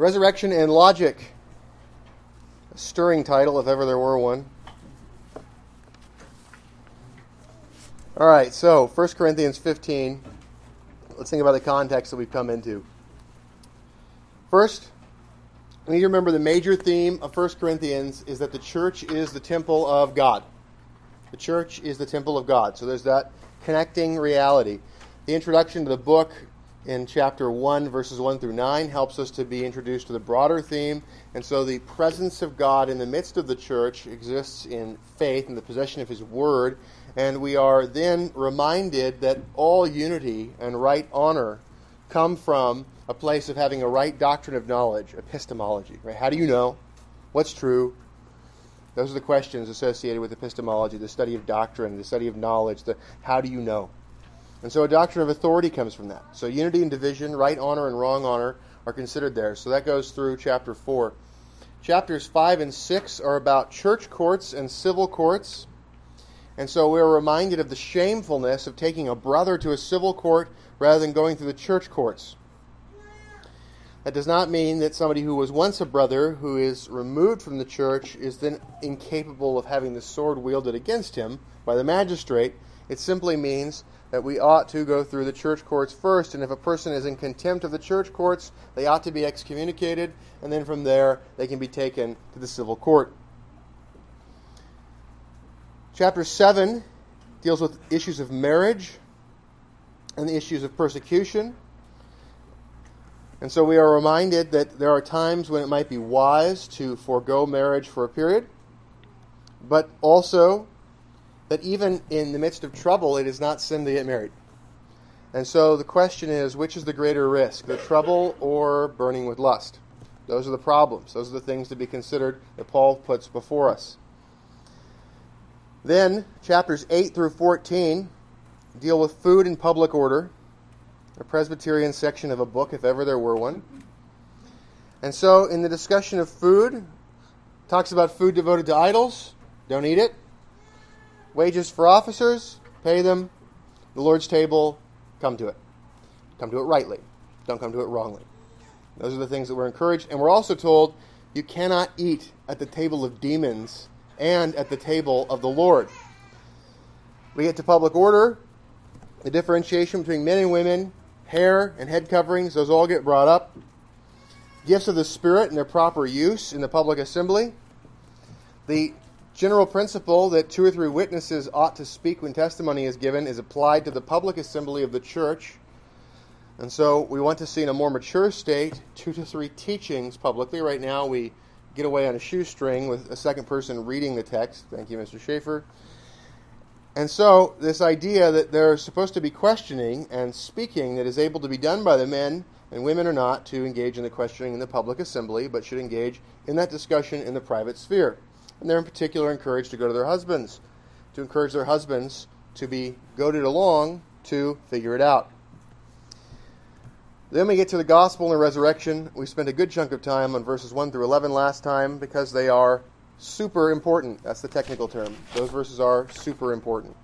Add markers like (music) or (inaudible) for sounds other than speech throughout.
Resurrection and Logic. A stirring title, if ever there were one. All right, so 1 Corinthians 15. Let's think about the context that we've come into. First, we need to remember the major theme of 1 Corinthians is that the church is the temple of God. The church is the temple of God. So there's that connecting reality. The introduction to the book in chapter 1, verses 1 through 9, helps us to be introduced to the broader theme. And so the presence of God in the midst of the church exists in faith and the possession of His Word. And we are then reminded that all unity and right honor come from a place of having a right doctrine of knowledge, epistemology. Right? How do you know? What's true? Those are the questions associated with epistemology, the study of doctrine, the study of knowledge, the how do you know? And so a doctrine of authority comes from that. So unity and division, right honor and wrong honor are considered there. So that goes through chapter 4. Chapters 5 and 6 are about church courts and civil courts. And so we're reminded of the shamefulness of taking a brother to a civil court rather than going through the church courts. That does not mean that somebody who was once a brother who is removed from the church is then incapable of having the sword wielded against him by the magistrate. It simply means that we ought to go through the church courts first, and if a person is in contempt of the church courts, they ought to be excommunicated, and then from there they can be taken to the civil court. Chapter 7 deals with issues of marriage and the issues of persecution. And so we are reminded that there are times when it might be wise to forego marriage for a period, but also that even in the midst of trouble, it is not sin to get married. And so the question is which is the greater risk, the trouble or burning with lust? Those are the problems. Those are the things to be considered that Paul puts before us. Then, chapters 8 through 14 deal with food and public order a Presbyterian section of a book, if ever there were one. And so, in the discussion of food, talks about food devoted to idols, don't eat it. Wages for officers, pay them. The Lord's table, come to it. Come to it rightly. Don't come to it wrongly. Those are the things that we're encouraged. And we're also told you cannot eat at the table of demons and at the table of the Lord. We get to public order, the differentiation between men and women, hair and head coverings, those all get brought up. Gifts of the Spirit and their proper use in the public assembly. The general principle that two or three witnesses ought to speak when testimony is given is applied to the public assembly of the church. And so we want to see in a more mature state two to three teachings publicly. Right now we get away on a shoestring with a second person reading the text. Thank you, Mr. Schaefer. And so, this idea that there's supposed to be questioning and speaking that is able to be done by the men, and women are not to engage in the questioning in the public assembly, but should engage in that discussion in the private sphere. And they're in particular encouraged to go to their husbands, to encourage their husbands to be goaded along to figure it out. Then we get to the gospel and the resurrection. We spent a good chunk of time on verses 1 through 11 last time because they are super important. That's the technical term. Those verses are super important.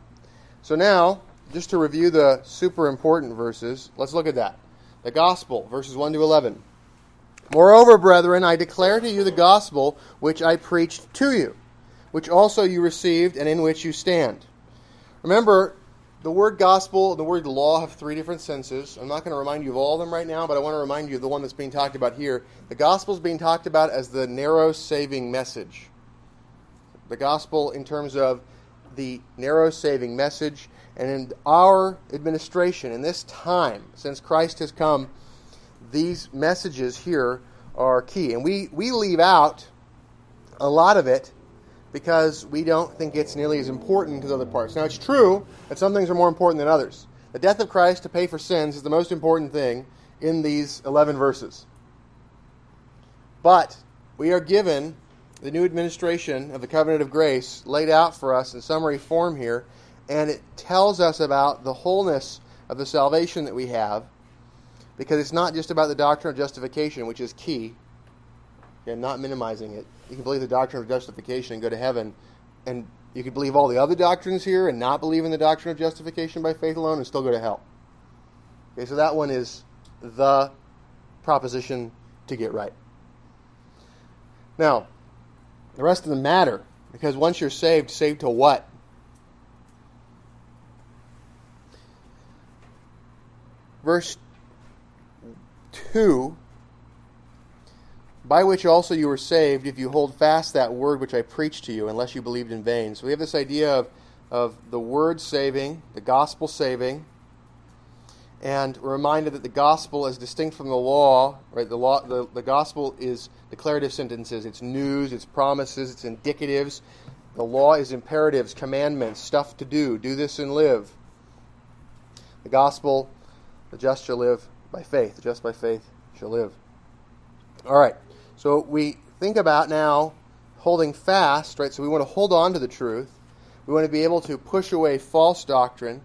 So now, just to review the super important verses, let's look at that. The gospel, verses 1 to 11. Moreover, brethren, I declare to you the gospel which I preached to you, which also you received and in which you stand. Remember, the word gospel and the word law have three different senses. I'm not going to remind you of all of them right now, but I want to remind you of the one that's being talked about here. The gospel is being talked about as the narrow saving message the gospel in terms of the narrow saving message. And in our administration, in this time, since Christ has come, these messages here are key. And we, we leave out a lot of it because we don't think it's nearly as important as other parts. Now, it's true that some things are more important than others. The death of Christ to pay for sins is the most important thing in these 11 verses. But we are given the new administration of the covenant of grace laid out for us in summary form here, and it tells us about the wholeness of the salvation that we have, because it's not just about the doctrine of justification, which is key. and not minimizing it. You can believe the doctrine of justification and go to heaven, and you can believe all the other doctrines here and not believe in the doctrine of justification by faith alone and still go to hell. Okay, so that one is the proposition to get right. Now, the rest of the matter because once you're saved, saved to what? Verse 2 By which also you were saved, if you hold fast that word which I preached to you, unless you believed in vain. So we have this idea of, of the word saving, the gospel saving, and we're reminded that the gospel is distinct from the law. Right, the law, the, the gospel is declarative sentences. It's news, it's promises, it's indicatives. The law is imperatives, commandments, stuff to do. Do this and live. The gospel, the just shall live by faith. Just by faith shall live. All right. So we think about now holding fast, right? So we want to hold on to the truth. We want to be able to push away false doctrine.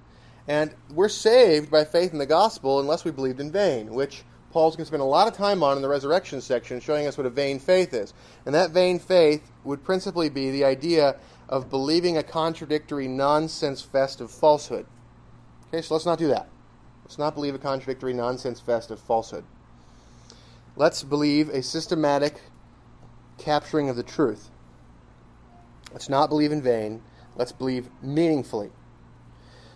And we're saved by faith in the gospel unless we believed in vain, which Paul's going to spend a lot of time on in the resurrection section, showing us what a vain faith is. And that vain faith would principally be the idea of believing a contradictory, nonsense fest of falsehood. Okay, so let's not do that. Let's not believe a contradictory, nonsense fest of falsehood. Let's believe a systematic capturing of the truth. Let's not believe in vain. Let's believe meaningfully.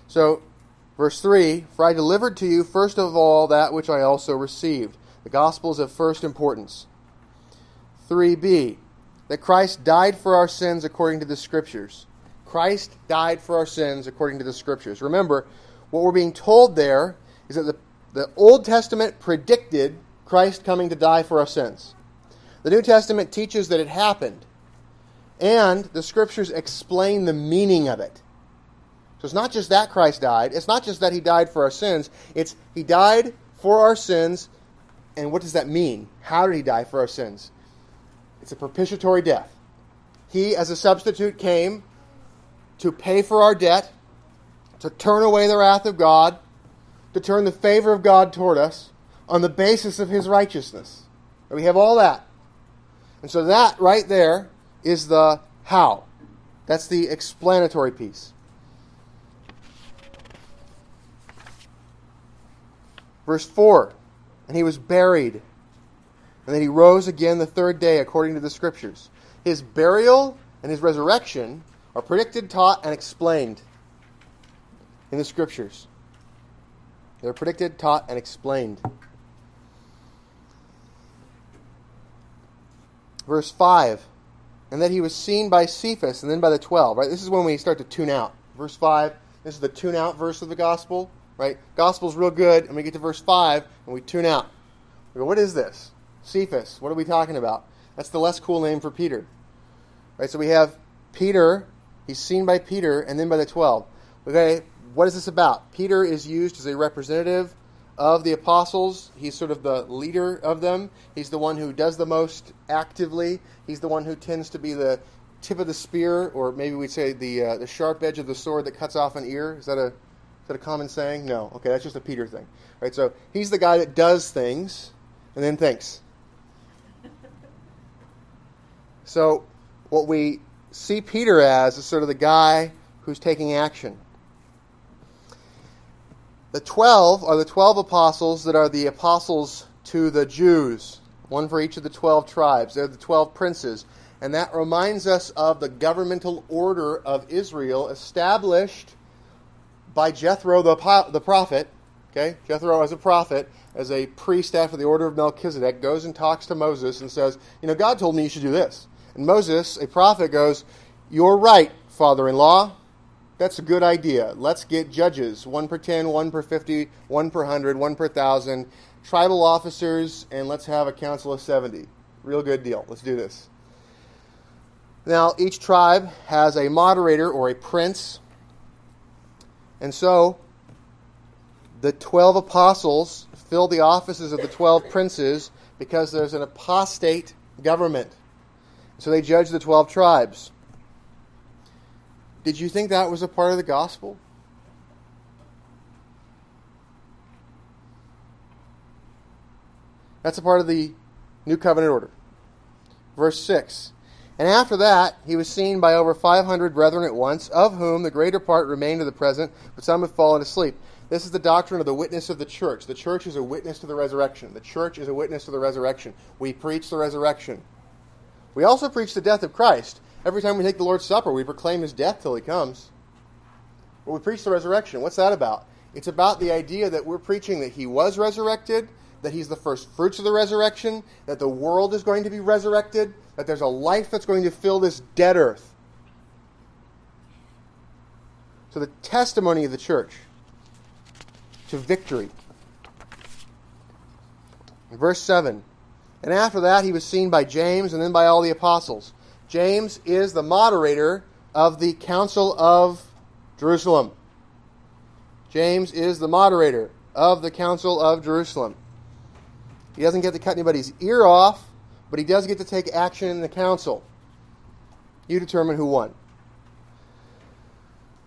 So, Verse 3 For I delivered to you first of all that which I also received. The gospel is of first importance. 3b That Christ died for our sins according to the Scriptures. Christ died for our sins according to the Scriptures. Remember, what we're being told there is that the, the Old Testament predicted Christ coming to die for our sins. The New Testament teaches that it happened, and the Scriptures explain the meaning of it. So it's not just that Christ died. It's not just that he died for our sins. It's he died for our sins. And what does that mean? How did he die for our sins? It's a propitiatory death. He, as a substitute, came to pay for our debt, to turn away the wrath of God, to turn the favor of God toward us on the basis of his righteousness. And we have all that. And so that right there is the how. That's the explanatory piece. Verse 4 And he was buried, and then he rose again the third day according to the Scriptures. His burial and his resurrection are predicted, taught, and explained in the Scriptures. They're predicted, taught, and explained. Verse 5 And that he was seen by Cephas and then by the twelve. Right? This is when we start to tune out. Verse 5, this is the tune out verse of the gospel right? Gospel's real good, and we get to verse 5, and we tune out. We go, what is this? Cephas. What are we talking about? That's the less cool name for Peter. Right? So we have Peter, he's seen by Peter, and then by the 12. Okay, what is this about? Peter is used as a representative of the apostles. He's sort of the leader of them. He's the one who does the most actively. He's the one who tends to be the tip of the spear, or maybe we'd say the uh, the sharp edge of the sword that cuts off an ear. Is that a is that a common saying? No. Okay, that's just a Peter thing. Right? So he's the guy that does things and then thinks. So what we see Peter as is sort of the guy who's taking action. The 12 are the 12 apostles that are the apostles to the Jews, one for each of the 12 tribes. They're the 12 princes. And that reminds us of the governmental order of Israel established by Jethro the, the prophet. Okay, Jethro as a prophet, as a priest after the order of Melchizedek, goes and talks to Moses and says, "You know, God told me you should do this." And Moses, a prophet, goes, "You're right, father-in-law. That's a good idea. Let's get judges, one per ten, one per fifty, one per hundred, one per thousand, tribal officers, and let's have a council of seventy. Real good deal. Let's do this." Now, each tribe has a moderator or a prince and so the 12 apostles fill the offices of the 12 princes because there's an apostate government. So they judge the 12 tribes. Did you think that was a part of the gospel? That's a part of the new covenant order. Verse 6 and after that, he was seen by over 500 brethren at once, of whom the greater part remain to the present, but some have fallen asleep. This is the doctrine of the witness of the church. The church is a witness to the resurrection. The church is a witness to the resurrection. We preach the resurrection. We also preach the death of Christ. Every time we take the Lord's Supper, we proclaim his death till he comes. But we preach the resurrection. What's that about? It's about the idea that we're preaching that he was resurrected, that he's the first fruits of the resurrection, that the world is going to be resurrected, that there's a life that's going to fill this dead earth. So the testimony of the church to victory. Verse 7. And after that, he was seen by James and then by all the apostles. James is the moderator of the Council of Jerusalem. James is the moderator of the Council of Jerusalem. He doesn't get to cut anybody's ear off, but he does get to take action in the council. You determine who won.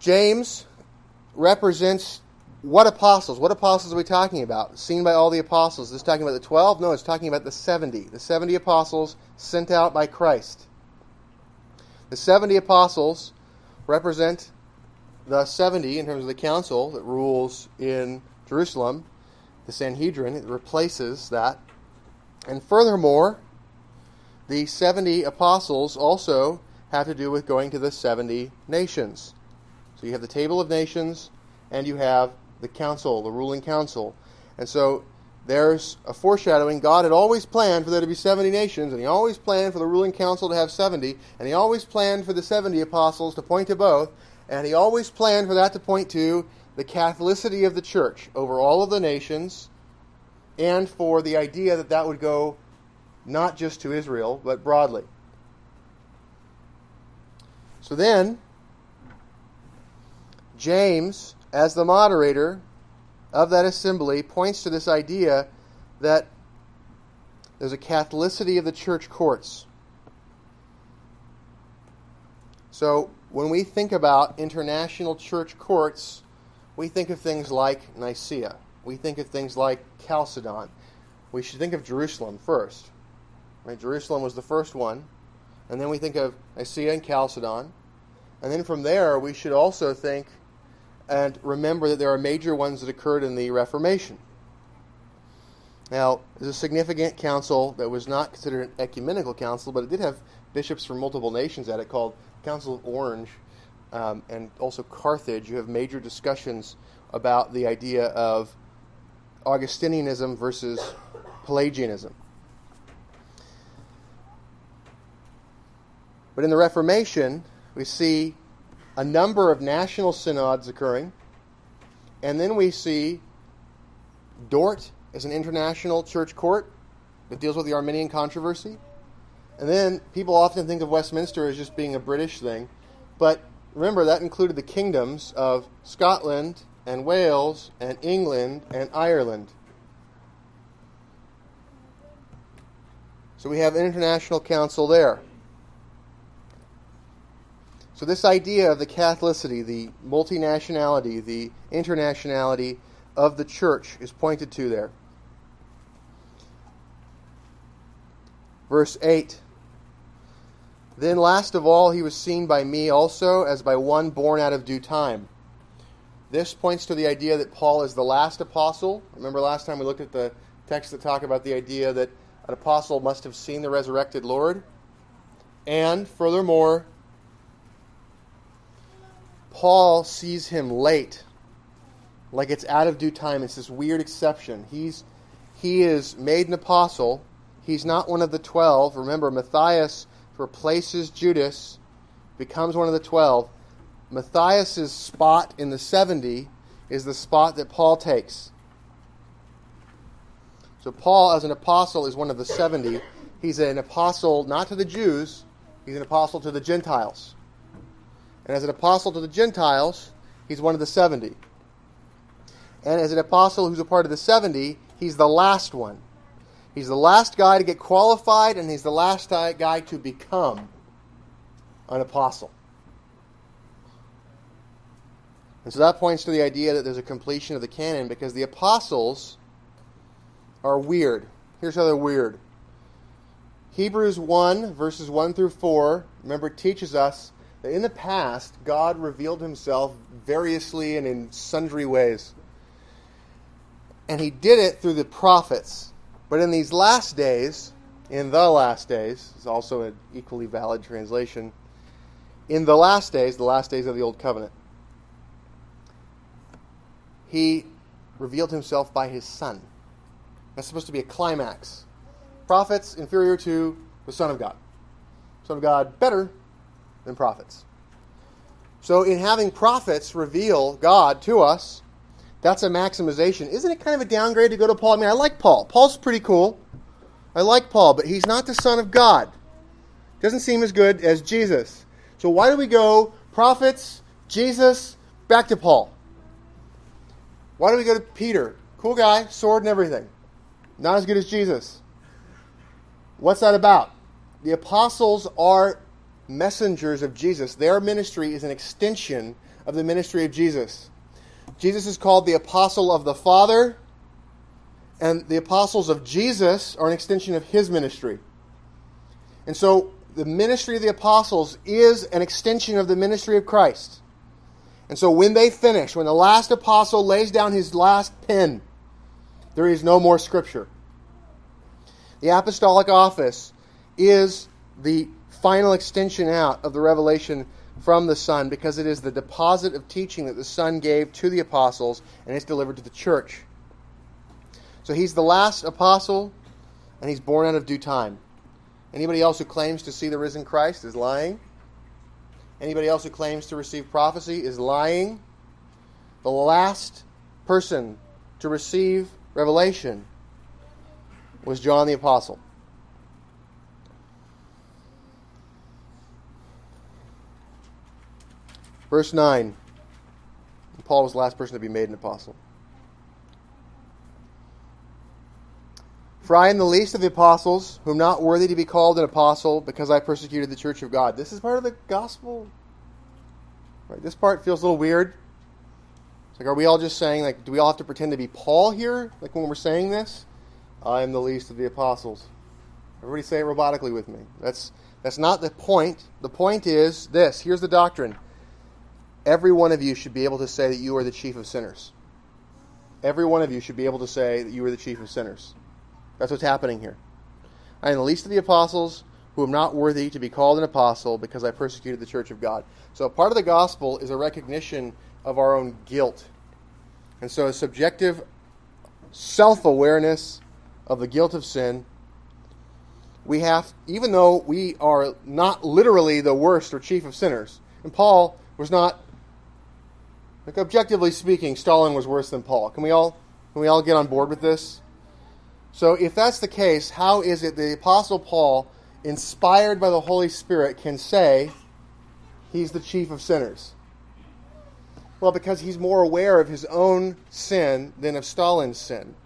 James represents what apostles? What apostles are we talking about? Seen by all the apostles. Is this talking about the 12? No, it's talking about the 70. The 70 apostles sent out by Christ. The 70 apostles represent the 70 in terms of the council that rules in Jerusalem. The Sanhedrin it replaces that. And furthermore, the 70 apostles also have to do with going to the 70 nations. So you have the table of nations and you have the council, the ruling council. And so there's a foreshadowing. God had always planned for there to be 70 nations, and He always planned for the ruling council to have 70, and He always planned for the 70 apostles to point to both, and He always planned for that to point to the Catholicity of the church over all of the nations, and for the idea that that would go not just to Israel, but broadly. So then, James as the moderator of that assembly, points to this idea that there's a Catholicity of the church courts. So, when we think about international church courts, we think of things like Nicaea. We think of things like Chalcedon. We should think of Jerusalem first. Right? Jerusalem was the first one. And then we think of Nicaea and Chalcedon. And then from there, we should also think and remember that there are major ones that occurred in the Reformation. Now, there's a significant council that was not considered an ecumenical council, but it did have bishops from multiple nations at it called Council of Orange um, and also Carthage. You have major discussions about the idea of Augustinianism versus Pelagianism. But in the Reformation, we see a number of national synods occurring. And then we see Dort as an international church court that deals with the Arminian controversy. And then people often think of Westminster as just being a British thing. But remember, that included the kingdoms of Scotland and Wales and England and Ireland. So we have an international council there. So, this idea of the Catholicity, the multinationality, the internationality of the church is pointed to there. Verse 8 Then, last of all, he was seen by me also as by one born out of due time. This points to the idea that Paul is the last apostle. Remember last time we looked at the text that talked about the idea that an apostle must have seen the resurrected Lord? And furthermore, Paul sees him late, like it's out of due time. It's this weird exception. He's he is made an apostle. He's not one of the twelve. Remember, Matthias replaces Judas, becomes one of the twelve. Matthias's spot in the seventy is the spot that Paul takes. So Paul, as an apostle, is one of the seventy. He's an apostle not to the Jews, he's an apostle to the Gentiles. And as an apostle to the Gentiles, he's one of the 70. And as an apostle who's a part of the 70, he's the last one. He's the last guy to get qualified, and he's the last guy to become an apostle. And so that points to the idea that there's a completion of the canon because the apostles are weird. Here's how they're weird. Hebrews 1, verses 1 through 4, remember, teaches us in the past, God revealed himself variously and in sundry ways. And he did it through the prophets. But in these last days, in the last days is also an equally valid translation. In the last days, the last days of the Old Covenant, he revealed himself by his Son. That's supposed to be a climax. Prophets inferior to the Son of God. Son of God better than prophets. So, in having prophets reveal God to us, that's a maximization. Isn't it kind of a downgrade to go to Paul? I mean, I like Paul. Paul's pretty cool. I like Paul, but he's not the Son of God. Doesn't seem as good as Jesus. So, why do we go prophets, Jesus, back to Paul? Why do we go to Peter? Cool guy, sword and everything. Not as good as Jesus. What's that about? The apostles are messengers of Jesus. Their ministry is an extension of the ministry of Jesus. Jesus is called the apostle of the Father, and the apostles of Jesus are an extension of his ministry. And so the ministry of the apostles is an extension of the ministry of Christ. And so when they finish, when the last apostle lays down his last pen, there is no more scripture. The apostolic office is the final extension out of the revelation from the Son because it is the deposit of teaching that the Son gave to the apostles and it's delivered to the church. So he's the last apostle and he's born out of due time. Anybody else who claims to see the risen Christ is lying. Anybody else who claims to receive prophecy is lying. The last person to receive revelation was John the Apostle. Verse 9. Paul was the last person to be made an apostle. For I am the least of the apostles, whom not worthy to be called an apostle, because I persecuted the church of God. This is part of the gospel. Right? This part feels a little weird. It's like, are we all just saying, like, do we all have to pretend to be Paul here? Like when we're saying this? I am the least of the apostles. Everybody say it robotically with me. That's that's not the point. The point is this. Here's the doctrine. Every one of you should be able to say that you are the chief of sinners. Every one of you should be able to say that you are the chief of sinners. That's what's happening here. I am the least of the apostles who am not worthy to be called an apostle because I persecuted the church of God. So part of the gospel is a recognition of our own guilt. And so a subjective self awareness of the guilt of sin. We have, even though we are not literally the worst or chief of sinners, and Paul was not, like objectively speaking, Stalin was worse than Paul. Can we all, can we all get on board with this? So, if that's the case, how is it the Apostle Paul, inspired by the Holy Spirit, can say he's the chief of sinners? Well, because he's more aware of his own sin than of Stalin's sin.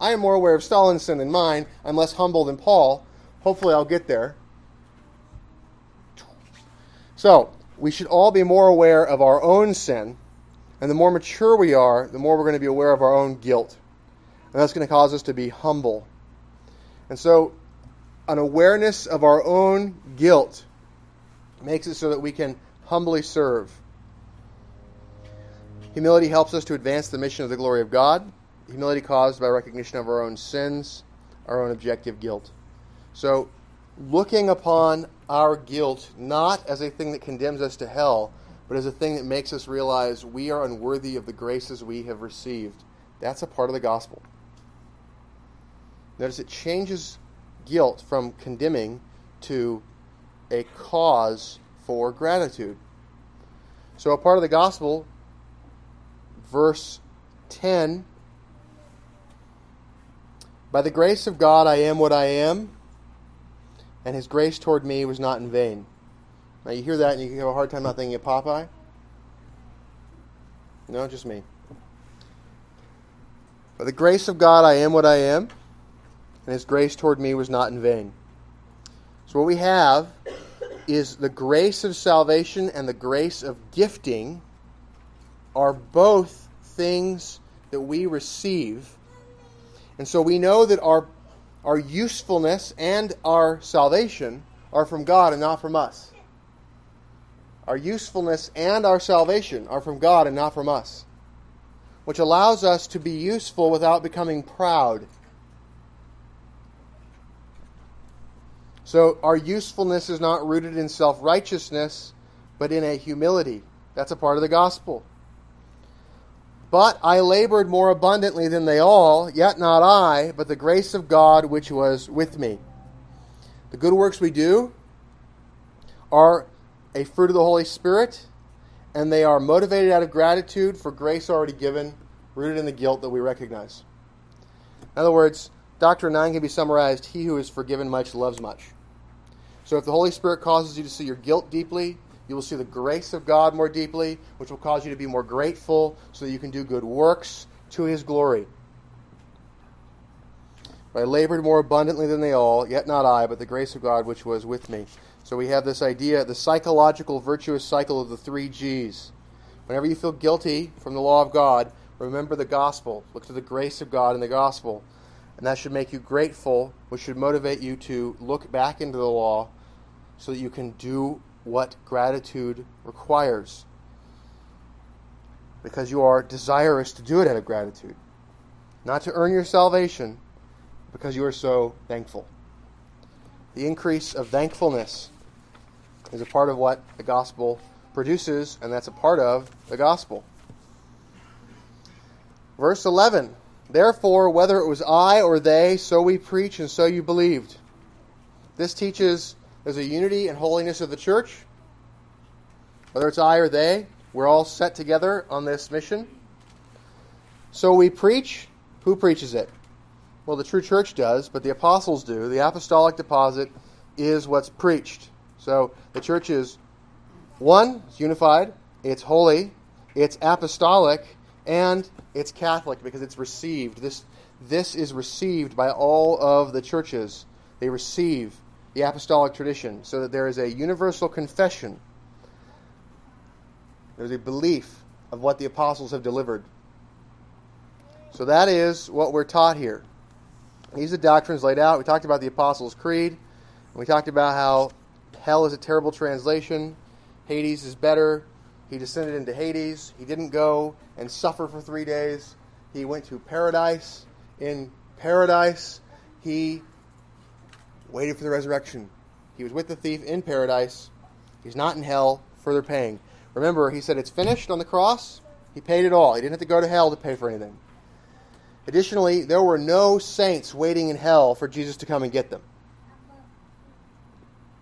I am more aware of Stalin's sin than mine. I'm less humble than Paul. Hopefully, I'll get there. So, we should all be more aware of our own sin. And the more mature we are, the more we're going to be aware of our own guilt. And that's going to cause us to be humble. And so, an awareness of our own guilt makes it so that we can humbly serve. Humility helps us to advance the mission of the glory of God. Humility caused by recognition of our own sins, our own objective guilt. So, looking upon our guilt not as a thing that condemns us to hell, but as a thing that makes us realize we are unworthy of the graces we have received. That's a part of the gospel. Notice it changes guilt from condemning to a cause for gratitude. So, a part of the gospel, verse 10 By the grace of God, I am what I am, and his grace toward me was not in vain. Now, you hear that and you have a hard time not thinking of Popeye? No, just me. By the grace of God, I am what I am and his grace toward me was not in vain. So, what we have is the grace of salvation and the grace of gifting are both things that we receive. And so we know that our, our usefulness and our salvation are from God and not from us. Our usefulness and our salvation are from God and not from us, which allows us to be useful without becoming proud So our usefulness is not rooted in self righteousness, but in a humility. That's a part of the gospel. But I labored more abundantly than they all, yet not I, but the grace of God which was with me. The good works we do are a fruit of the Holy Spirit, and they are motivated out of gratitude for grace already given, rooted in the guilt that we recognize. In other words, Doctrine 9 can be summarized He who is forgiven much loves much. So if the Holy Spirit causes you to see your guilt deeply, you will see the grace of God more deeply, which will cause you to be more grateful so that you can do good works to His glory. I labored more abundantly than they all, yet not I, but the grace of God which was with me. So we have this idea, the psychological virtuous cycle of the three G's. Whenever you feel guilty from the law of God, remember the gospel. Look to the grace of God in the gospel. And that should make you grateful, which should motivate you to look back into the law so that you can do what gratitude requires. Because you are desirous to do it out of gratitude. Not to earn your salvation, because you are so thankful. The increase of thankfulness is a part of what the gospel produces, and that's a part of the gospel. Verse 11 Therefore, whether it was I or they, so we preach, and so you believed. This teaches there's a unity and holiness of the church. Whether it's I or they, we're all set together on this mission. So we preach. Who preaches it? Well, the true church does, but the apostles do. The apostolic deposit is what's preached. So the church is one, it's unified, it's holy, it's apostolic, and it's Catholic because it's received. This, this is received by all of the churches. They receive the apostolic tradition so that there is a universal confession. There's a belief of what the apostles have delivered. So that is what we're taught here. These are the doctrines laid out. We talked about the Apostles' Creed. We talked about how hell is a terrible translation, Hades is better. He descended into Hades. He didn't go and suffer for three days. He went to paradise. In paradise, he waited for the resurrection. He was with the thief in paradise. He's not in hell, further paying. Remember, he said it's finished on the cross. He paid it all. He didn't have to go to hell to pay for anything. Additionally, there were no saints waiting in hell for Jesus to come and get them.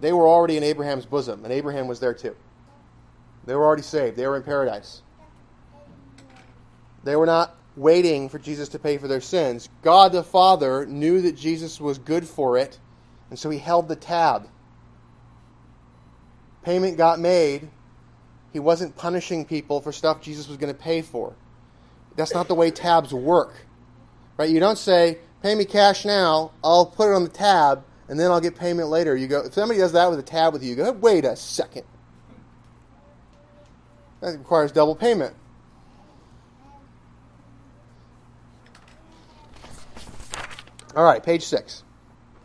They were already in Abraham's bosom, and Abraham was there too. They were already saved, they were in paradise. They were not waiting for Jesus to pay for their sins. God the Father knew that Jesus was good for it, and so he held the tab. Payment got made. He wasn't punishing people for stuff Jesus was going to pay for. That's not the way tabs work. Right? You don't say, pay me cash now, I'll put it on the tab, and then I'll get payment later. You go, if somebody does that with a tab with you, you go, wait a second. That requires double payment. All right, page six.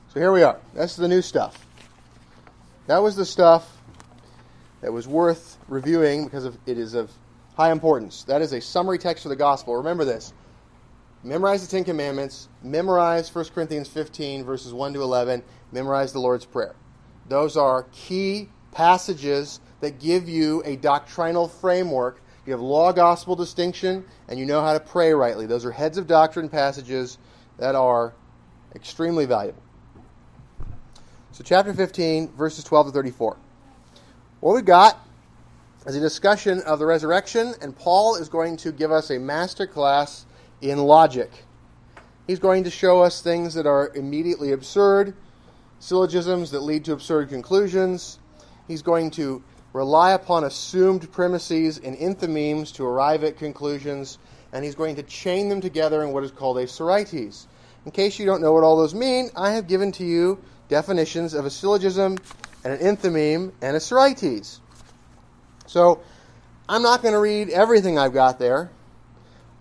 So here we are. That's the new stuff. That was the stuff that was worth reviewing because of, it is of high importance. That is a summary text for the gospel. Remember this. Memorize the Ten Commandments. Memorize 1 Corinthians 15, verses 1 to 11. Memorize the Lord's Prayer. Those are key passages that give you a doctrinal framework. You have law gospel distinction, and you know how to pray rightly. Those are heads of doctrine passages that are extremely valuable. So, chapter 15, verses 12 to 34. What we've got is a discussion of the resurrection, and Paul is going to give us a master class in logic. He's going to show us things that are immediately absurd, syllogisms that lead to absurd conclusions. He's going to rely upon assumed premises and enthymemes to arrive at conclusions, and he's going to chain them together in what is called a sorites. In case you don't know what all those mean, I have given to you definitions of a syllogism and an enthymeme and a sorites. So I'm not going to read everything I've got there.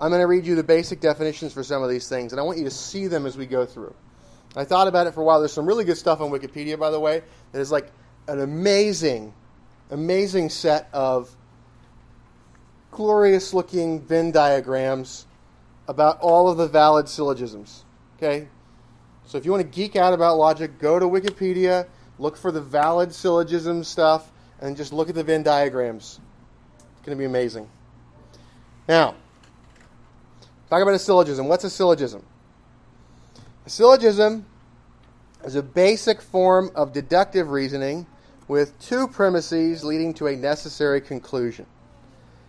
I'm going to read you the basic definitions for some of these things, and I want you to see them as we go through. I thought about it for a while. There's some really good stuff on Wikipedia, by the way, that is like an amazing, amazing set of glorious looking Venn diagrams about all of the valid syllogisms. Okay? So if you want to geek out about logic, go to Wikipedia, look for the valid syllogism stuff, and just look at the Venn diagrams. It's going to be amazing. Now, talk about a syllogism. What's a syllogism? A syllogism is a basic form of deductive reasoning with two premises leading to a necessary conclusion.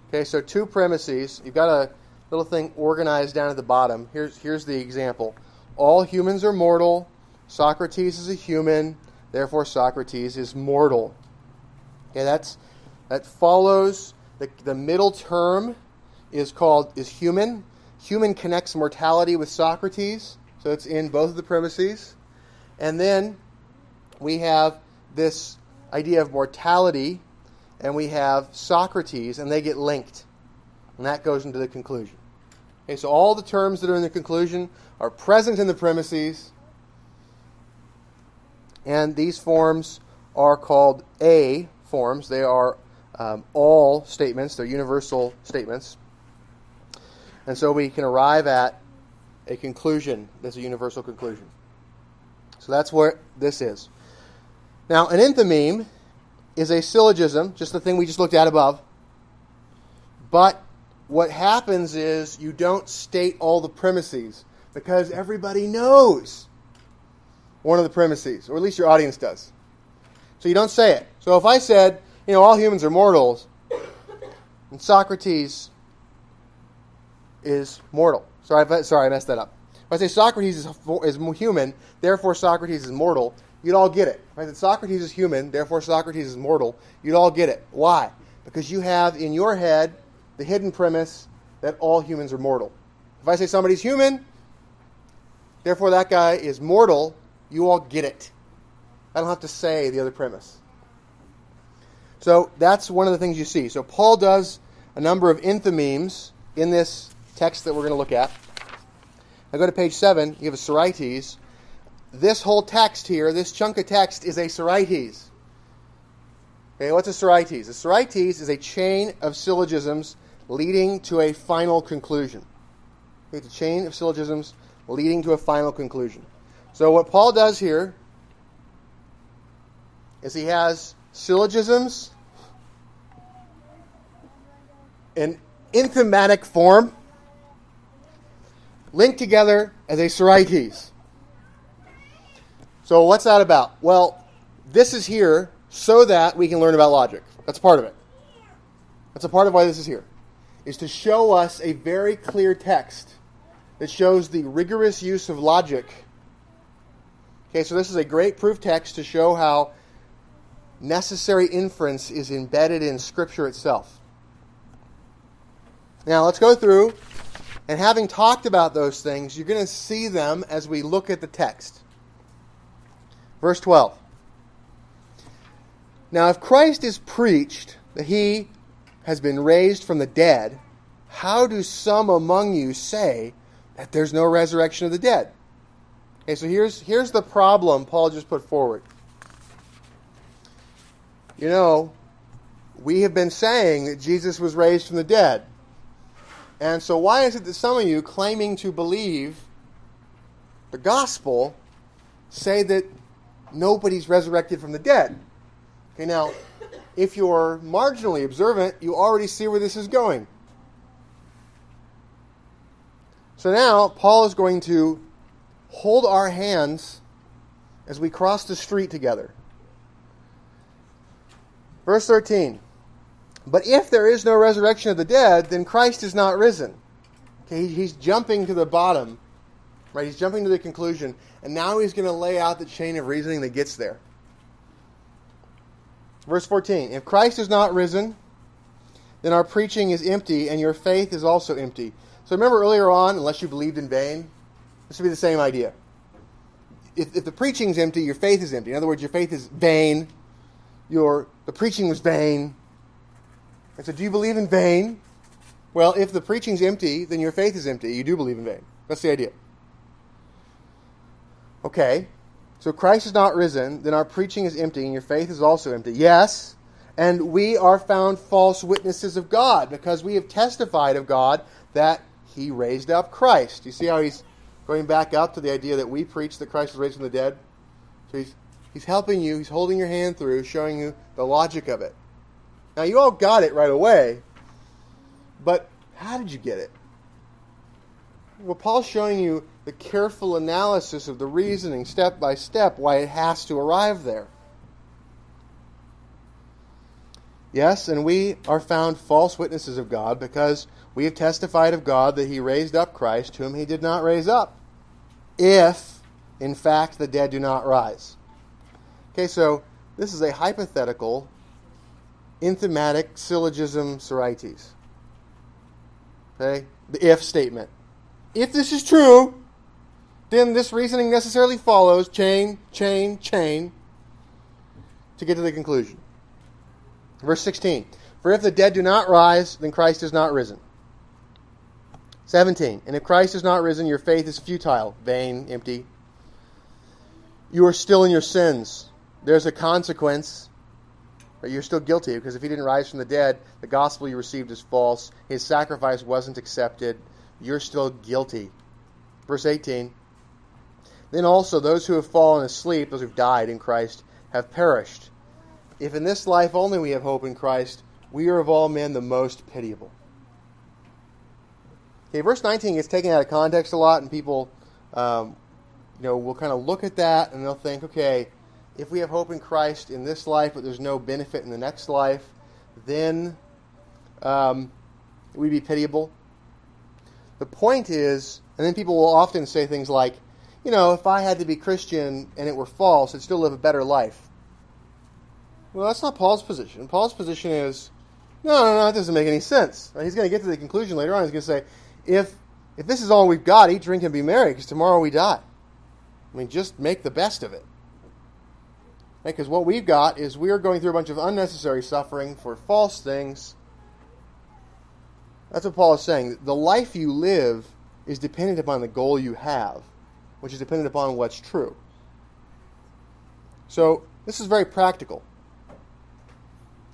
Okay, so two premises. You've got a little thing organized down at the bottom. Here's, here's the example All humans are mortal. Socrates is a human. Therefore, Socrates is mortal. Okay, that's, that follows the, the middle term is called is human. Human connects mortality with Socrates, so it's in both of the premises. And then we have this idea of mortality, and we have Socrates, and they get linked. And that goes into the conclusion. Okay, so all the terms that are in the conclusion are present in the premises, and these forms are called A forms. They are um, all statements, they're universal statements. And so we can arrive at a conclusion that's a universal conclusion. So that's what this is. Now, an enthymeme is a syllogism, just the thing we just looked at above. But what happens is you don't state all the premises because everybody knows one of the premises, or at least your audience does. So you don't say it. So if I said, you know, all humans are mortals, and Socrates is mortal. Sorry, I, sorry, I messed that up. If I say Socrates is, is human, therefore Socrates is mortal, you'd all get it. If I said Socrates is human, therefore Socrates is mortal, you'd all get it. Why? Because you have in your head the hidden premise that all humans are mortal. If I say somebody's human, therefore that guy is mortal, you all get it. I don't have to say the other premise. So that's one of the things you see. So Paul does a number of enthymemes in this text that we're going to look at. I go to page 7, you have a Sorites. This whole text here, this chunk of text, is a Sorites. Okay, what's a Sorites? A Sorites is a chain of syllogisms leading to a final conclusion. It's a chain of syllogisms leading to a final conclusion. So what Paul does here is he has syllogisms in enthymematic form linked together as a Sorites. So what's that about? Well, this is here so that we can learn about logic. That's part of it. That's a part of why this is here. Is to show us a very clear text that shows the rigorous use of logic Okay, so this is a great proof text to show how necessary inference is embedded in Scripture itself. Now, let's go through, and having talked about those things, you're going to see them as we look at the text. Verse 12. Now, if Christ is preached that he has been raised from the dead, how do some among you say that there's no resurrection of the dead? Okay, so here's, here's the problem Paul just put forward. You know, we have been saying that Jesus was raised from the dead. And so, why is it that some of you claiming to believe the gospel say that nobody's resurrected from the dead? Okay, now, if you're marginally observant, you already see where this is going. So now, Paul is going to hold our hands as we cross the street together. Verse 13. But if there is no resurrection of the dead, then Christ is not risen. Okay, he's jumping to the bottom, right? He's jumping to the conclusion, and now he's going to lay out the chain of reasoning that gets there. Verse 14. If Christ is not risen, then our preaching is empty, and your faith is also empty. So remember earlier on, unless you believed in vain, this would be the same idea. If, if the preaching's empty, your faith is empty. In other words, your faith is vain. Your the preaching was vain. And so, do you believe in vain? Well, if the preaching's empty, then your faith is empty. You do believe in vain. That's the idea. Okay, so Christ is not risen, then our preaching is empty, and your faith is also empty. Yes, and we are found false witnesses of God because we have testified of God that He raised up Christ. You see how he's going back up to the idea that we preach that Christ was raised from the dead. So he's He's helping you. He's holding your hand through, showing you the logic of it. Now, you all got it right away, but how did you get it? Well, Paul's showing you the careful analysis of the reasoning, step by step, why it has to arrive there. Yes, and we are found false witnesses of God because we have testified of God that he raised up Christ, whom he did not raise up, if, in fact, the dead do not rise. Okay, so this is a hypothetical, enthymematic syllogism sorites. Okay, the if statement. If this is true, then this reasoning necessarily follows chain, chain, chain to get to the conclusion. Verse 16 For if the dead do not rise, then Christ is not risen. 17 And if Christ is not risen, your faith is futile, vain, empty. You are still in your sins. There's a consequence, but you're still guilty because if he didn't rise from the dead, the gospel you received is false. His sacrifice wasn't accepted. You're still guilty. Verse 18 Then also those who have fallen asleep, those who've died in Christ, have perished. If in this life only we have hope in Christ, we are of all men the most pitiable. Okay, verse 19 gets taken out of context a lot, and people, um, you know, will kind of look at that and they'll think, okay, if we have hope in Christ in this life, but there's no benefit in the next life, then um, we'd be pitiable. The point is, and then people will often say things like, you know, if I had to be Christian and it were false, I'd still live a better life. Well, that's not Paul's position. Paul's position is, no, no, no, that doesn't make any sense. He's going to get to the conclusion later on. He's going to say, if if this is all we've got, eat, drink, and be merry, because tomorrow we die. I mean, just make the best of it. Because what we've got is we are going through a bunch of unnecessary suffering for false things. That's what Paul is saying. The life you live is dependent upon the goal you have, which is dependent upon what's true. So, this is very practical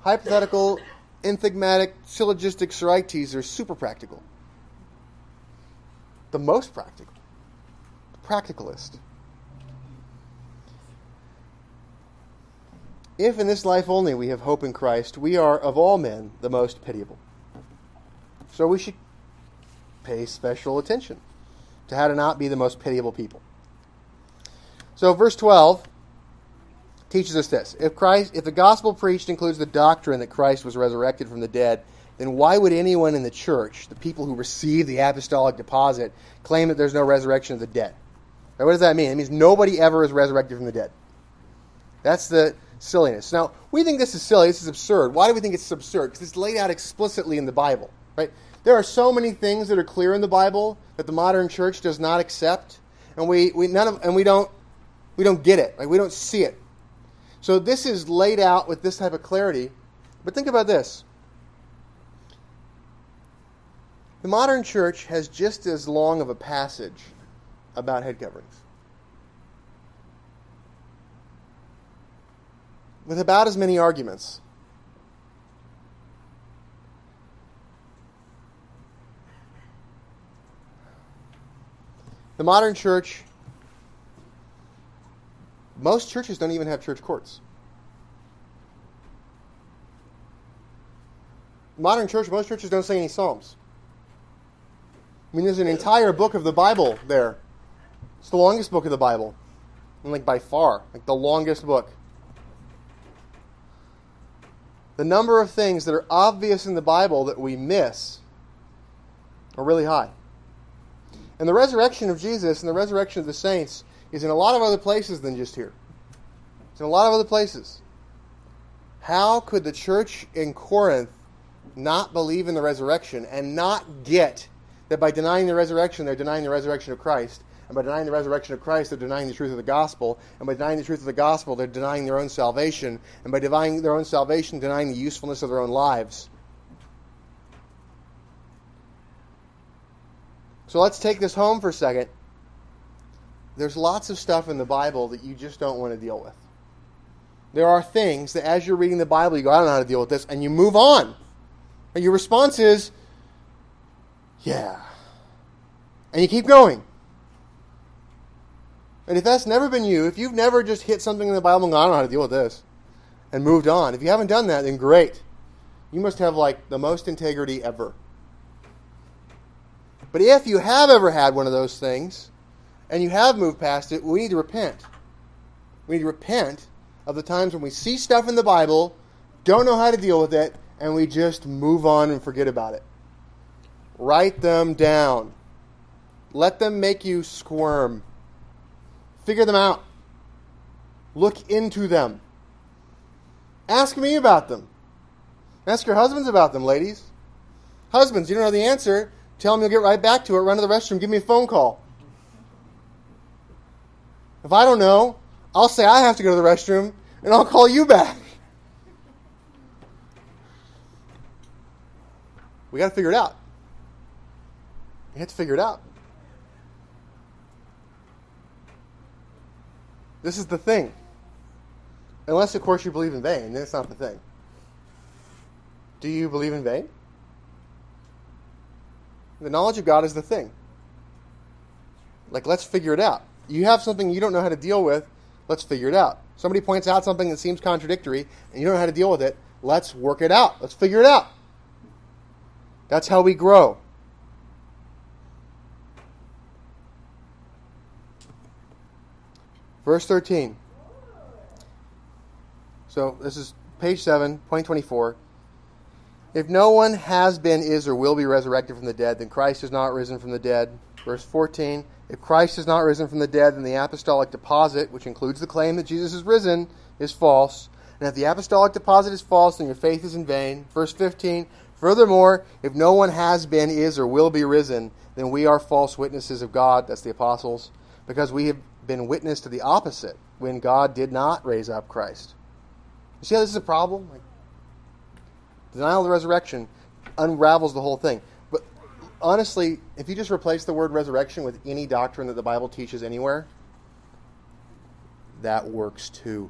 hypothetical, enthymematic, syllogistic sorites are super practical. The most practical. The practicalist. If in this life only we have hope in Christ, we are of all men the most pitiable. So we should pay special attention to how to not be the most pitiable people. So, verse 12 teaches us this. If Christ if the gospel preached includes the doctrine that Christ was resurrected from the dead, then why would anyone in the church, the people who receive the apostolic deposit, claim that there's no resurrection of the dead? Now, what does that mean? It means nobody ever is resurrected from the dead. That's the silliness. Now, we think this is silly. This is absurd. Why do we think it's absurd? Because it's laid out explicitly in the Bible, right? There are so many things that are clear in the Bible that the modern church does not accept, and we, we none of and we don't we don't get it. Like we don't see it. So this is laid out with this type of clarity. But think about this. The modern church has just as long of a passage about head coverings. With about as many arguments. The modern church most churches don't even have church courts. Modern church, most churches don't say any Psalms. I mean, there's an entire book of the Bible there. It's the longest book of the Bible. And like by far, like the longest book. The number of things that are obvious in the Bible that we miss are really high. And the resurrection of Jesus and the resurrection of the saints is in a lot of other places than just here. It's in a lot of other places. How could the church in Corinth not believe in the resurrection and not get that by denying the resurrection, they're denying the resurrection of Christ? And by denying the resurrection of Christ, they're denying the truth of the gospel. And by denying the truth of the gospel, they're denying their own salvation. And by denying their own salvation, denying the usefulness of their own lives. So let's take this home for a second there's lots of stuff in the Bible that you just don't want to deal with. There are things that as you're reading the Bible, you go, I don't know how to deal with this, and you move on. And your response is, yeah. And you keep going. And if that's never been you, if you've never just hit something in the Bible and gone, I don't know how to deal with this, and moved on, if you haven't done that, then great. You must have like the most integrity ever. But if you have ever had one of those things and you have moved past it, we need to repent. We need to repent of the times when we see stuff in the Bible, don't know how to deal with it, and we just move on and forget about it. Write them down. Let them make you squirm. Figure them out. Look into them. Ask me about them. Ask your husbands about them, ladies. Husbands, you don't know the answer. Tell them you'll get right back to it. Run to the restroom. Give me a phone call. If I don't know, I'll say I have to go to the restroom and I'll call you back. We got to figure it out. You have to figure it out. This is the thing. Unless, of course, you believe in vain, then it's not the thing. Do you believe in vain? The knowledge of God is the thing. Like, let's figure it out. You have something you don't know how to deal with, let's figure it out. Somebody points out something that seems contradictory, and you don't know how to deal with it, let's work it out. Let's figure it out. That's how we grow. Verse 13. So this is page 7, point 24. If no one has been, is, or will be resurrected from the dead, then Christ is not risen from the dead. Verse 14. If Christ is not risen from the dead, then the apostolic deposit, which includes the claim that Jesus is risen, is false. And if the apostolic deposit is false, then your faith is in vain. Verse 15. Furthermore, if no one has been, is, or will be risen, then we are false witnesses of God, that's the apostles, because we have been witness to the opposite when God did not raise up Christ. You see how this is a problem? Like, denial of the resurrection unravels the whole thing. But honestly, if you just replace the word resurrection with any doctrine that the Bible teaches anywhere, that works too.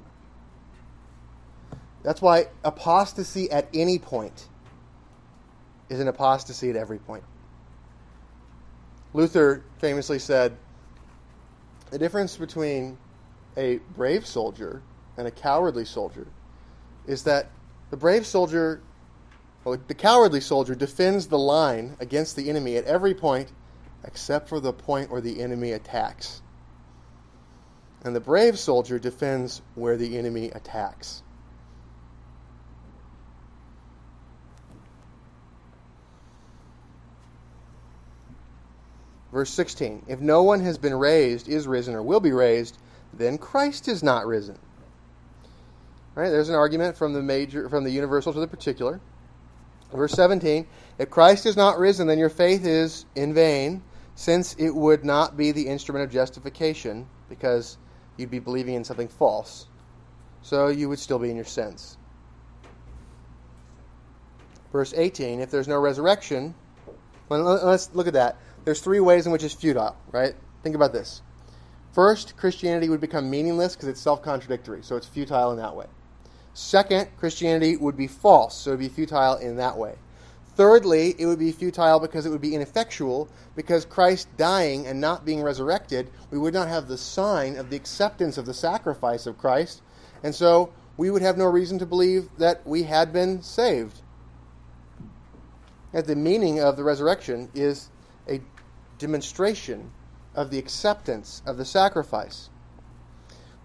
That's why apostasy at any point is an apostasy at every point. Luther famously said the difference between a brave soldier and a cowardly soldier is that the brave soldier, well, the cowardly soldier defends the line against the enemy at every point except for the point where the enemy attacks. And the brave soldier defends where the enemy attacks. Verse 16 If no one has been raised, is risen, or will be raised, then Christ is not risen. Right, there's an argument from the major from the universal to the particular. Verse 17 If Christ is not risen, then your faith is in vain, since it would not be the instrument of justification, because you'd be believing in something false. So you would still be in your sins. Verse 18 If there's no resurrection, well, let's look at that there's three ways in which it's futile, right? Think about this. First, Christianity would become meaningless because it's self contradictory, so it's futile in that way. Second, Christianity would be false, so it would be futile in that way. Thirdly, it would be futile because it would be ineffectual, because Christ dying and not being resurrected, we would not have the sign of the acceptance of the sacrifice of Christ, and so we would have no reason to believe that we had been saved. And the meaning of the resurrection is a demonstration of the acceptance of the sacrifice.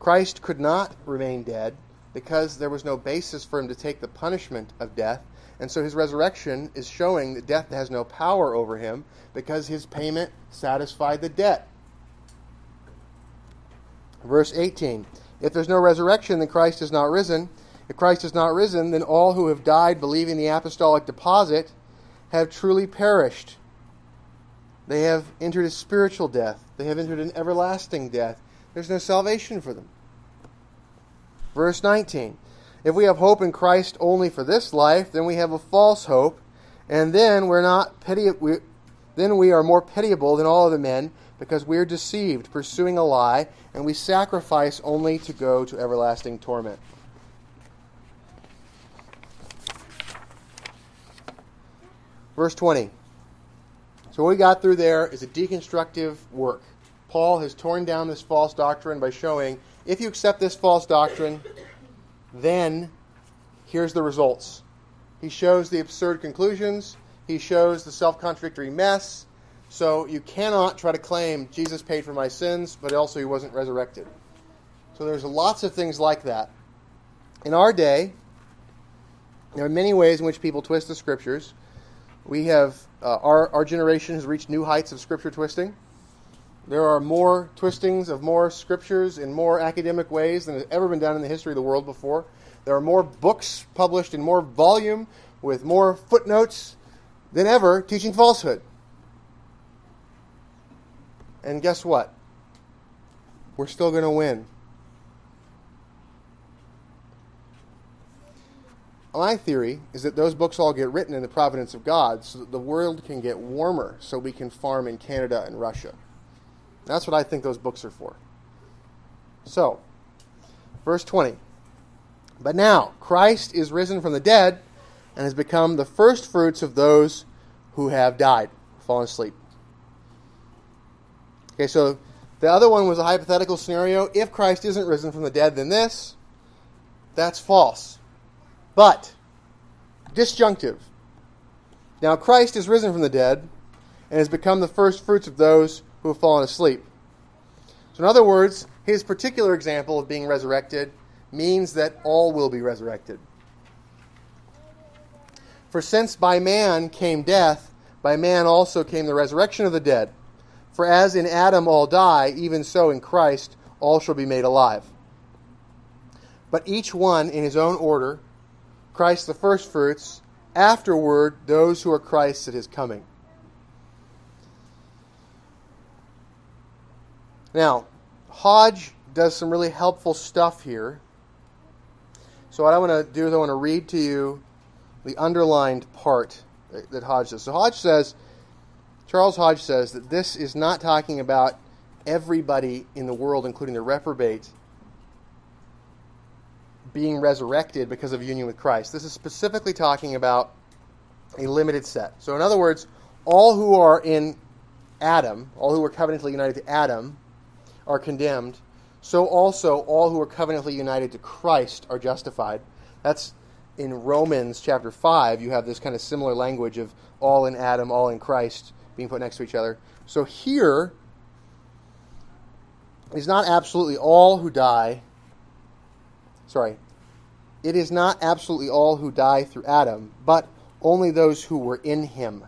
Christ could not remain dead because there was no basis for him to take the punishment of death. And so his resurrection is showing that death has no power over him because his payment satisfied the debt. Verse 18 If there's no resurrection, then Christ is not risen. If Christ is not risen, then all who have died believing the apostolic deposit have truly perished. They have entered a spiritual death. They have entered an everlasting death. There's no salvation for them. Verse 19 If we have hope in Christ only for this life, then we have a false hope, and then we're not petty. We, then we are more pitiable than all other men because we are deceived, pursuing a lie, and we sacrifice only to go to everlasting torment. Verse 20. So what we got through there is a deconstructive work. Paul has torn down this false doctrine by showing if you accept this false doctrine, then here's the results. He shows the absurd conclusions, he shows the self contradictory mess. So you cannot try to claim Jesus paid for my sins, but also he wasn't resurrected. So there's lots of things like that. In our day, there are many ways in which people twist the scriptures. We have uh, our our generation has reached new heights of scripture twisting. There are more twistings of more scriptures in more academic ways than has ever been done in the history of the world before. There are more books published in more volume with more footnotes than ever teaching falsehood. And guess what? We're still going to win. My theory is that those books all get written in the providence of God so that the world can get warmer so we can farm in Canada and Russia. That's what I think those books are for. So, verse 20. But now, Christ is risen from the dead and has become the first fruits of those who have died, fallen asleep. Okay, so the other one was a hypothetical scenario. If Christ isn't risen from the dead, then this. That's false. But, disjunctive. Now, Christ is risen from the dead and has become the first fruits of those who have fallen asleep. So, in other words, his particular example of being resurrected means that all will be resurrected. For since by man came death, by man also came the resurrection of the dead. For as in Adam all die, even so in Christ all shall be made alive. But each one in his own order Christ the firstfruits, afterward those who are Christ's at his coming. Now, Hodge does some really helpful stuff here. So, what I want to do is I want to read to you the underlined part that Hodge does. So, Hodge says, Charles Hodge says that this is not talking about everybody in the world, including the reprobate, being resurrected because of union with Christ. This is specifically talking about a limited set. So, in other words, all who are in Adam, all who are covenantally united to Adam, are condemned. So also all who are covenantally united to Christ are justified. That's in Romans chapter 5. You have this kind of similar language of all in Adam, all in Christ being put next to each other. So here is not absolutely all who die. Sorry. It is not absolutely all who die through Adam, but only those who were in him.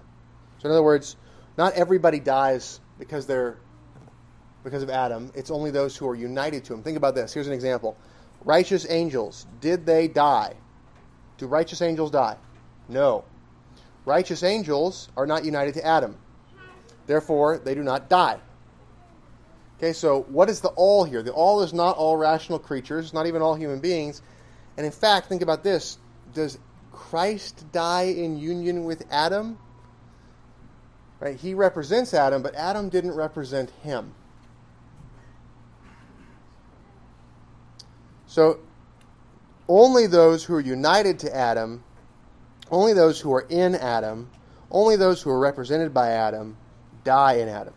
So, in other words, not everybody dies because they're because of Adam. It's only those who are united to him. Think about this. Here's an example. Righteous angels, did they die? Do righteous angels die? No. Righteous angels are not united to Adam. Therefore, they do not die. Okay, so what is the all here? The all is not all rational creatures, not even all human beings. And in fact, think about this. Does Christ die in union with Adam? Right? He represents Adam, but Adam didn't represent him. So, only those who are united to Adam, only those who are in Adam, only those who are represented by Adam die in Adam.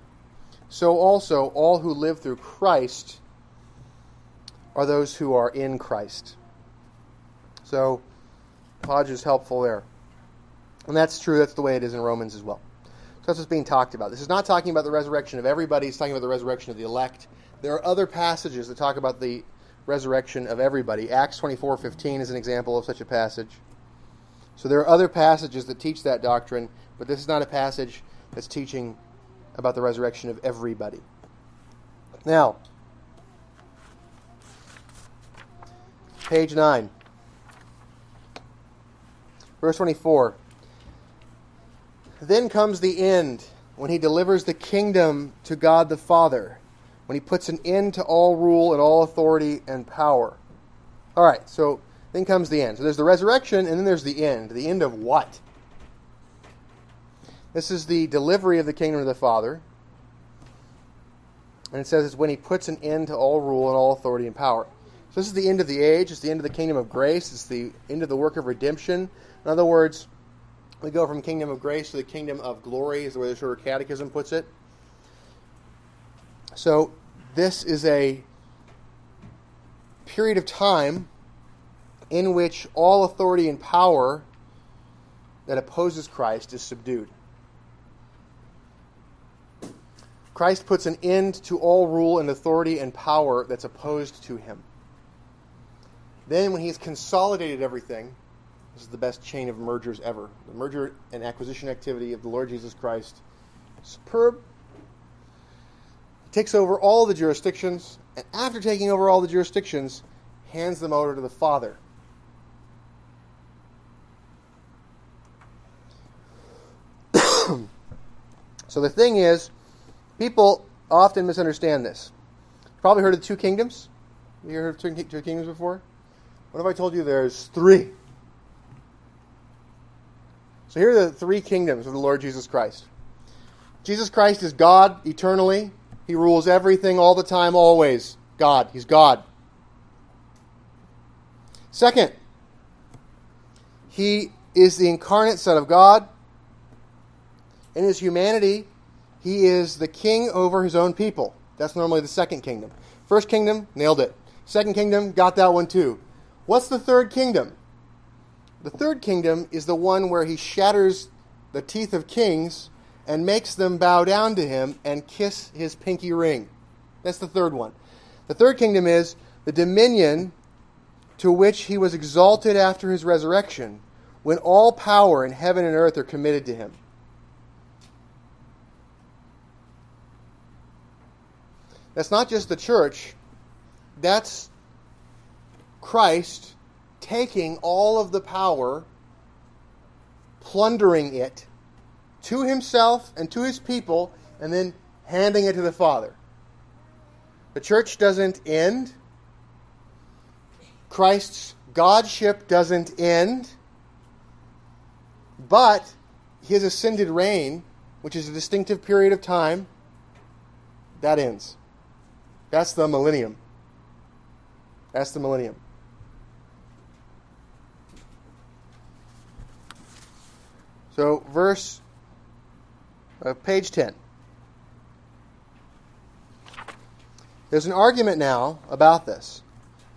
So also, all who live through Christ are those who are in Christ. So, Hodge is helpful there. And that's true, that's the way it is in Romans as well. So that's what's being talked about. This is not talking about the resurrection of everybody, it's talking about the resurrection of the elect. There are other passages that talk about the resurrection of everybody. Acts 24:15 is an example of such a passage. So there are other passages that teach that doctrine, but this is not a passage that's teaching about the resurrection of everybody. Now, page 9. Verse 24. Then comes the end when he delivers the kingdom to God the Father, when he puts an end to all rule and all authority and power. All right, so then comes the end. So there's the resurrection, and then there's the end. The end of what? This is the delivery of the kingdom of the Father. And it says it's when he puts an end to all rule and all authority and power. So this is the end of the age. It's the end of the kingdom of grace. It's the end of the work of redemption. In other words, we go from kingdom of grace to the kingdom of glory, is the way the Shorter Catechism puts it. So, this is a period of time in which all authority and power that opposes Christ is subdued. Christ puts an end to all rule and authority and power that's opposed to him. Then, when he's consolidated everything, this is the best chain of mergers ever. The merger and acquisition activity of the Lord Jesus Christ. Superb. He takes over all the jurisdictions, and after taking over all the jurisdictions, hands them over to the Father. (coughs) so the thing is, people often misunderstand this. You've probably heard of two kingdoms. You heard of two, two kingdoms before? What if I told you there's three? So here are the three kingdoms of the Lord Jesus Christ. Jesus Christ is God eternally. He rules everything all the time, always. God. He's God. Second, he is the incarnate Son of God. In his humanity, he is the king over his own people. That's normally the second kingdom. First kingdom, nailed it. Second kingdom, got that one too. What's the third kingdom? The third kingdom is the one where he shatters the teeth of kings and makes them bow down to him and kiss his pinky ring. That's the third one. The third kingdom is the dominion to which he was exalted after his resurrection, when all power in heaven and earth are committed to him. That's not just the church, that's Christ taking all of the power, plundering it to himself and to his people, and then handing it to the Father. The church doesn't end. Christ's Godship doesn't end. But his ascended reign, which is a distinctive period of time, that ends. That's the millennium. That's the millennium. So, verse, uh, page 10. There's an argument now about this.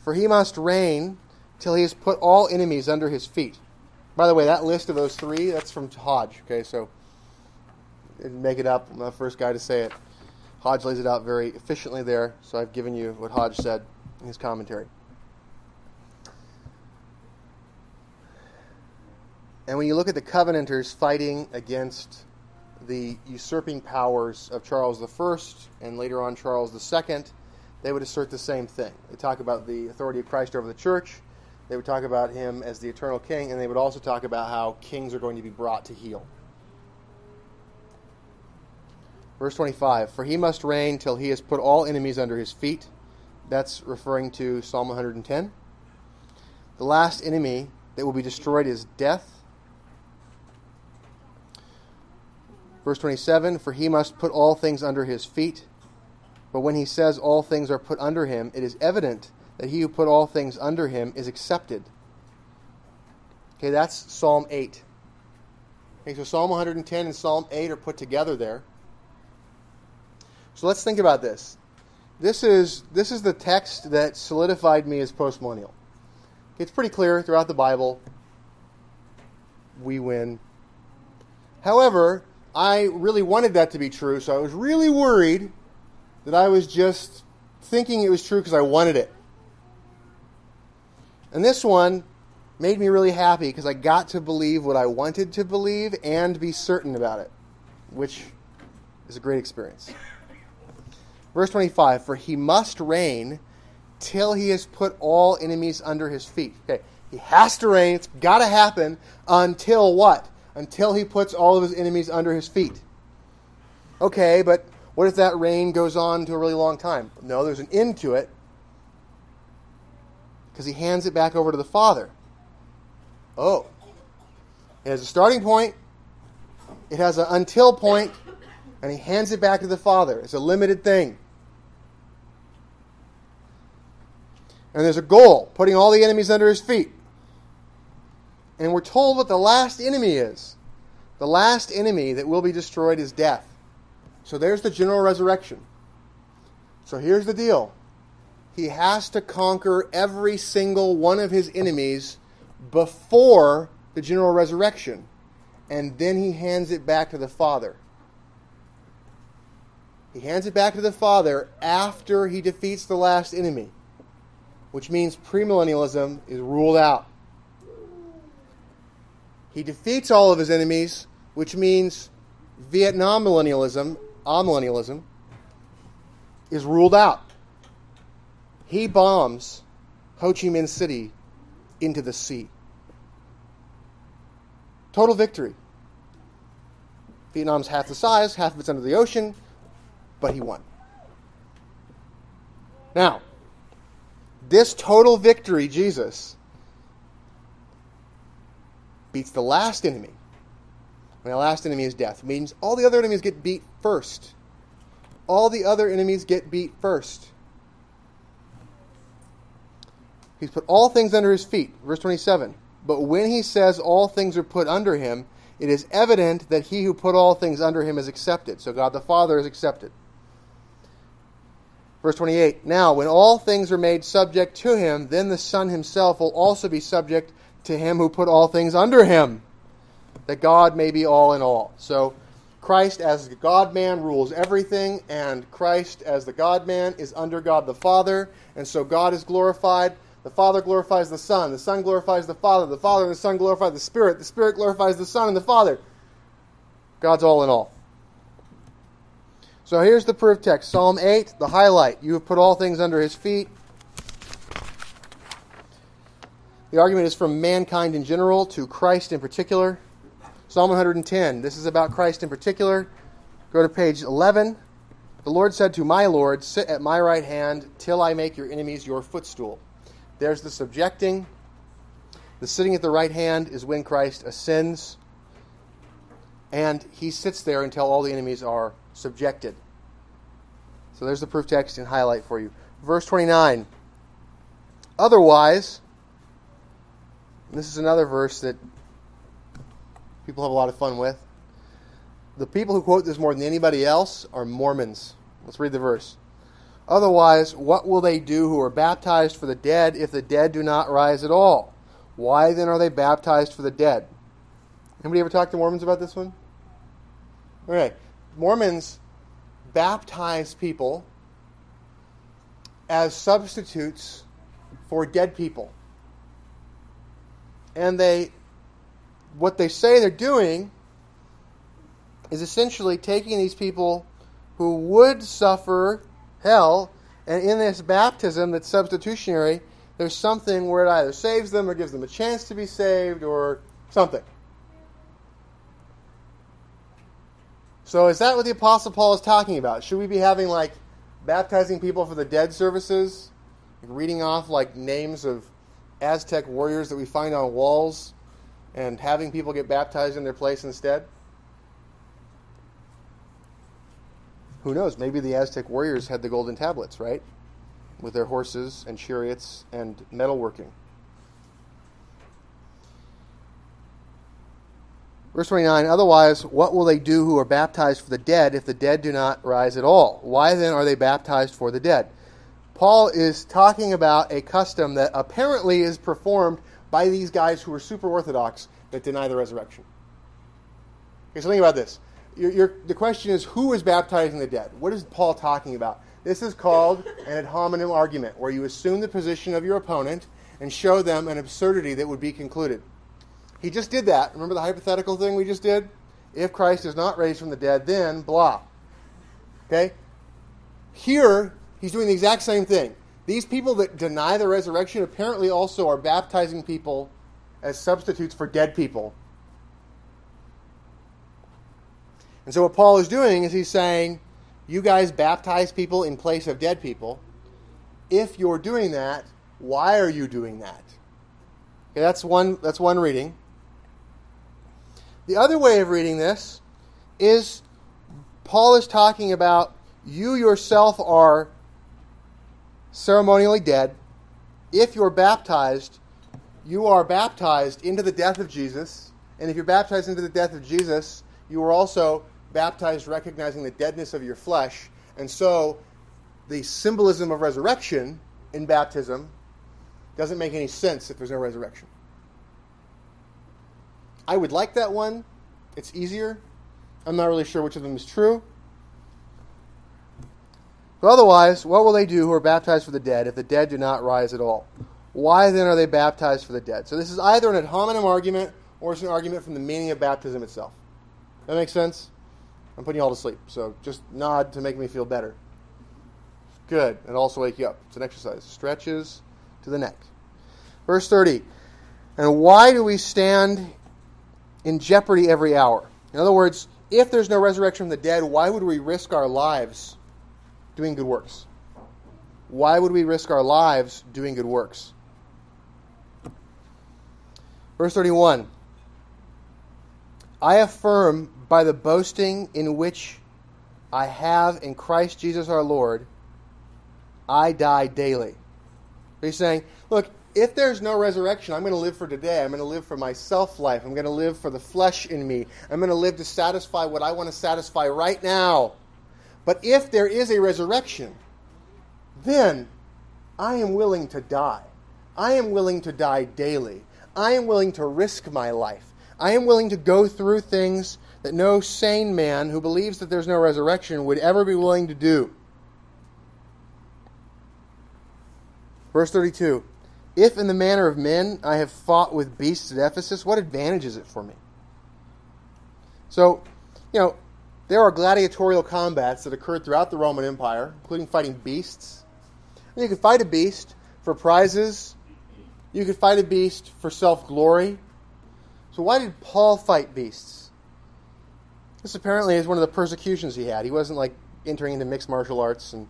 For he must reign till he has put all enemies under his feet. By the way, that list of those three, that's from Hodge. Okay, so didn't make it up. I'm the first guy to say it. Hodge lays it out very efficiently there, so I've given you what Hodge said in his commentary. And when you look at the Covenanters fighting against the usurping powers of Charles I and later on Charles II, they would assert the same thing. They talk about the authority of Christ over the church. They would talk about him as the eternal king, and they would also talk about how kings are going to be brought to heel. Verse 25 For he must reign till he has put all enemies under his feet. That's referring to Psalm 110. The last enemy that will be destroyed is death. Verse 27 For he must put all things under his feet. But when he says all things are put under him, it is evident that he who put all things under him is accepted. Okay, that's Psalm 8. Okay, so Psalm 110 and Psalm 8 are put together there. So let's think about this. This is this is the text that solidified me as postmillennial. It's pretty clear throughout the Bible. We win. However, I really wanted that to be true, so I was really worried that I was just thinking it was true because I wanted it. And this one made me really happy because I got to believe what I wanted to believe and be certain about it, which is a great experience. Verse 25 For he must reign till he has put all enemies under his feet. Okay, he has to reign. It's got to happen until what? Until he puts all of his enemies under his feet. Okay, but what if that reign goes on to a really long time? No, there's an end to it because he hands it back over to the Father. Oh, it has a starting point, it has an until point, and he hands it back to the Father. It's a limited thing. And there's a goal, putting all the enemies under his feet. And we're told what the last enemy is. The last enemy that will be destroyed is death. So there's the general resurrection. So here's the deal he has to conquer every single one of his enemies before the general resurrection, and then he hands it back to the Father. He hands it back to the Father after he defeats the last enemy, which means premillennialism is ruled out. He defeats all of his enemies, which means Vietnam millennialism, ah, amillennialism, is ruled out. He bombs Ho Chi Minh City into the sea. Total victory. Vietnam's half the size, half of it's under the ocean, but he won. Now, this total victory, Jesus, beats the last enemy. And the last enemy is death. It means all the other enemies get beat first. All the other enemies get beat first. He's put all things under his feet. Verse 27. But when he says all things are put under him, it is evident that he who put all things under him is accepted. So God the Father is accepted. Verse 28 Now, when all things are made subject to him, then the Son himself will also be subject to him who put all things under him, that God may be all in all. So, Christ as the God man rules everything, and Christ as the God man is under God the Father, and so God is glorified. The Father glorifies the Son, the Son glorifies the Father, the Father and the Son glorify the Spirit, the Spirit glorifies the Son and the Father. God's all in all. So here's the proof text Psalm 8, the highlight. You have put all things under his feet. The argument is from mankind in general to Christ in particular. Psalm 110, this is about Christ in particular. Go to page 11. The Lord said to my Lord, Sit at my right hand till I make your enemies your footstool. There's the subjecting. The sitting at the right hand is when Christ ascends, and he sits there until all the enemies are subjected. So there's the proof text in highlight for you. Verse 29. Otherwise, this is another verse that people have a lot of fun with. The people who quote this more than anybody else are Mormons. Let's read the verse. Otherwise, what will they do who are baptized for the dead if the dead do not rise at all? Why then are they baptized for the dead? Anybody ever talk to Mormons about this one? Okay. Mormons baptize people as substitutes for dead people. And they what they say they're doing is essentially taking these people who would suffer hell, and in this baptism that's substitutionary, there's something where it either saves them or gives them a chance to be saved or something. So is that what the Apostle Paul is talking about? Should we be having like baptizing people for the dead services? Reading off like names of Aztec warriors that we find on walls and having people get baptized in their place instead? Who knows? Maybe the Aztec warriors had the golden tablets, right? With their horses and chariots and metalworking. Verse 29 Otherwise, what will they do who are baptized for the dead if the dead do not rise at all? Why then are they baptized for the dead? Paul is talking about a custom that apparently is performed by these guys who are super orthodox that deny the resurrection. Okay, so think about this. You're, you're, the question is who is baptizing the dead? What is Paul talking about? This is called an ad hominem argument, where you assume the position of your opponent and show them an absurdity that would be concluded. He just did that. Remember the hypothetical thing we just did? If Christ is not raised from the dead, then blah. Okay? Here, he's doing the exact same thing. These people that deny the resurrection apparently also are baptizing people as substitutes for dead people. And so, what Paul is doing is he's saying, You guys baptize people in place of dead people. If you're doing that, why are you doing that? Okay, that's one, that's one reading. The other way of reading this is Paul is talking about you yourself are ceremonially dead. If you're baptized, you are baptized into the death of Jesus. And if you're baptized into the death of Jesus, you are also baptized recognizing the deadness of your flesh. And so the symbolism of resurrection in baptism doesn't make any sense if there's no resurrection. I would like that one. It's easier. I'm not really sure which of them is true. But otherwise, what will they do who are baptized for the dead if the dead do not rise at all? Why then are they baptized for the dead? So this is either an ad hominem argument or it's an argument from the meaning of baptism itself. That makes sense? I'm putting you all to sleep, so just nod to make me feel better. Good. And also wake you up. It's an exercise. Stretches to the neck. Verse 30. And why do we stand in jeopardy every hour? In other words, if there's no resurrection from the dead, why would we risk our lives doing good works? Why would we risk our lives doing good works? Verse 31 I affirm by the boasting in which I have in Christ Jesus our Lord, I die daily. He's saying, look, if there's no resurrection, I'm going to live for today. I'm going to live for my self life. I'm going to live for the flesh in me. I'm going to live to satisfy what I want to satisfy right now. But if there is a resurrection, then I am willing to die. I am willing to die daily. I am willing to risk my life. I am willing to go through things that no sane man who believes that there's no resurrection would ever be willing to do. Verse 32 If in the manner of men I have fought with beasts at Ephesus, what advantage is it for me? So, you know, there are gladiatorial combats that occurred throughout the Roman Empire, including fighting beasts. And you could fight a beast for prizes, you could fight a beast for self glory. So, why did Paul fight beasts? This apparently is one of the persecutions he had. He wasn't like entering into mixed martial arts and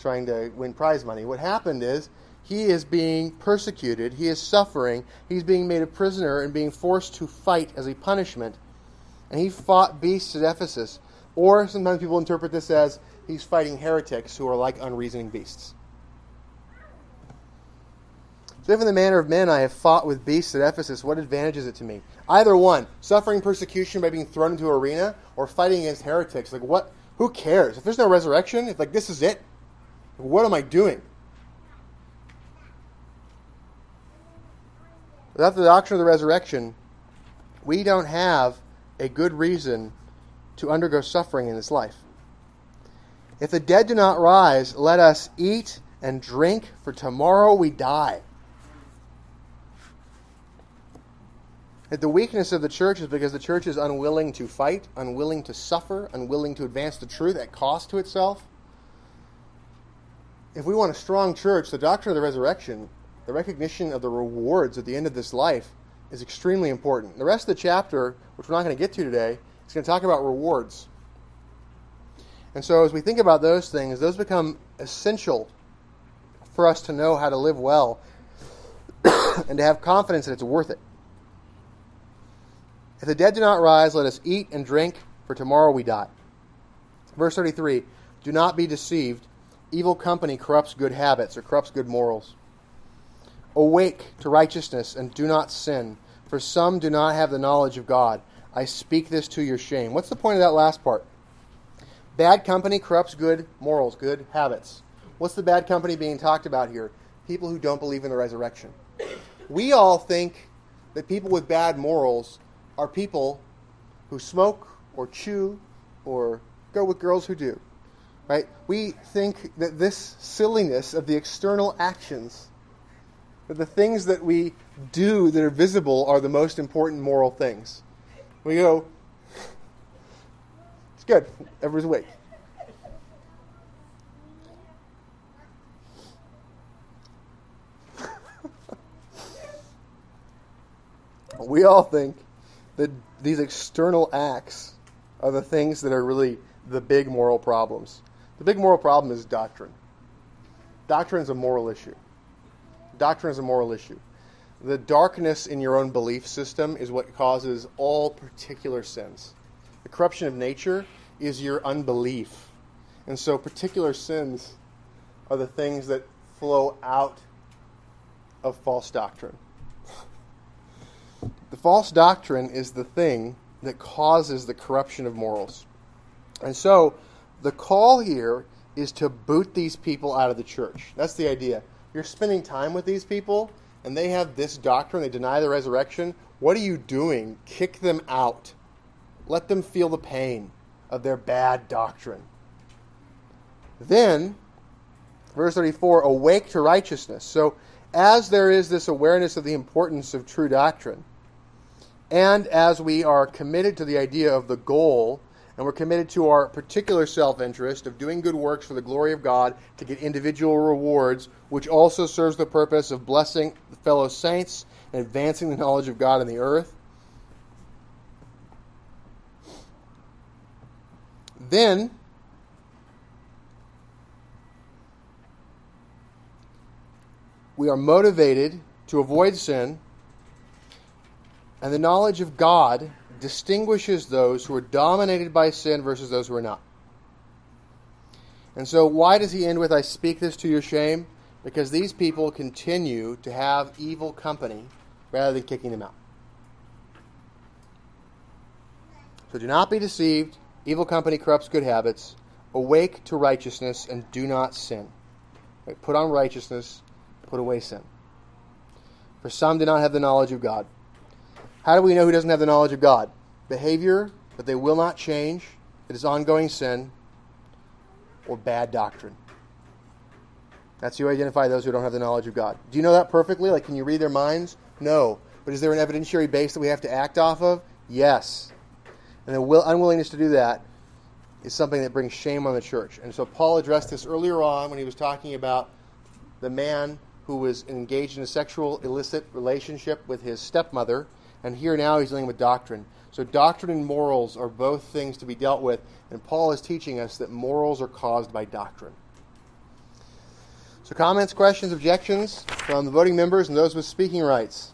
trying to win prize money. What happened is he is being persecuted, he is suffering, he's being made a prisoner and being forced to fight as a punishment. And he fought beasts at Ephesus. Or sometimes people interpret this as he's fighting heretics who are like unreasoning beasts. So if in the manner of men I have fought with beasts at Ephesus, what advantage is it to me? Either one, suffering persecution by being thrown into an arena, or fighting against heretics. Like what? Who cares? If there's no resurrection, if like this is it, what am I doing? Without the doctrine of the resurrection, we don't have a good reason to undergo suffering in this life. If the dead do not rise, let us eat and drink, for tomorrow we die. The weakness of the church is because the church is unwilling to fight, unwilling to suffer, unwilling to advance the truth at cost to itself. If we want a strong church, the doctrine of the resurrection the recognition of the rewards at the end of this life is extremely important. The rest of the chapter, which we're not going to get to today, is going to talk about rewards. And so, as we think about those things, those become essential for us to know how to live well (coughs) and to have confidence that it's worth it. If the dead do not rise, let us eat and drink, for tomorrow we die. Verse 33 Do not be deceived. Evil company corrupts good habits or corrupts good morals. Awake to righteousness and do not sin, for some do not have the knowledge of God. I speak this to your shame. What's the point of that last part? Bad company corrupts good morals, good habits. What's the bad company being talked about here? People who don't believe in the resurrection. We all think that people with bad morals are people who smoke or chew or go with girls who do. Right? We think that this silliness of the external actions that the things that we do that are visible are the most important moral things. We go, it's good. Everyone's awake. (laughs) we all think that these external acts are the things that are really the big moral problems. The big moral problem is doctrine. Doctrine is a moral issue. Doctrine is a moral issue. The darkness in your own belief system is what causes all particular sins. The corruption of nature is your unbelief. And so, particular sins are the things that flow out of false doctrine. The false doctrine is the thing that causes the corruption of morals. And so, the call here is to boot these people out of the church. That's the idea. You're spending time with these people, and they have this doctrine, they deny the resurrection. What are you doing? Kick them out. Let them feel the pain of their bad doctrine. Then, verse 34 awake to righteousness. So, as there is this awareness of the importance of true doctrine, and as we are committed to the idea of the goal, and we're committed to our particular self interest of doing good works for the glory of God to get individual rewards, which also serves the purpose of blessing the fellow saints and advancing the knowledge of God in the earth. Then, we are motivated to avoid sin, and the knowledge of God distinguishes those who are dominated by sin versus those who are not. And so, why does he end with, I speak this to your shame? Because these people continue to have evil company rather than kicking them out. So, do not be deceived. Evil company corrupts good habits. Awake to righteousness and do not sin. Put on righteousness, put away sin. For some do not have the knowledge of God. How do we know who doesn't have the knowledge of God? Behavior that they will not change, it is ongoing sin, or bad doctrine. That's how you identify those who don't have the knowledge of God. Do you know that perfectly? Like, can you read their minds? No. But is there an evidentiary base that we have to act off of? Yes. And the will, unwillingness to do that is something that brings shame on the church. And so Paul addressed this earlier on when he was talking about the man who was engaged in a sexual illicit relationship with his stepmother. And here now he's dealing with doctrine. So doctrine and morals are both things to be dealt with. And Paul is teaching us that morals are caused by doctrine. So comments, questions, objections from the voting members and those with speaking rights?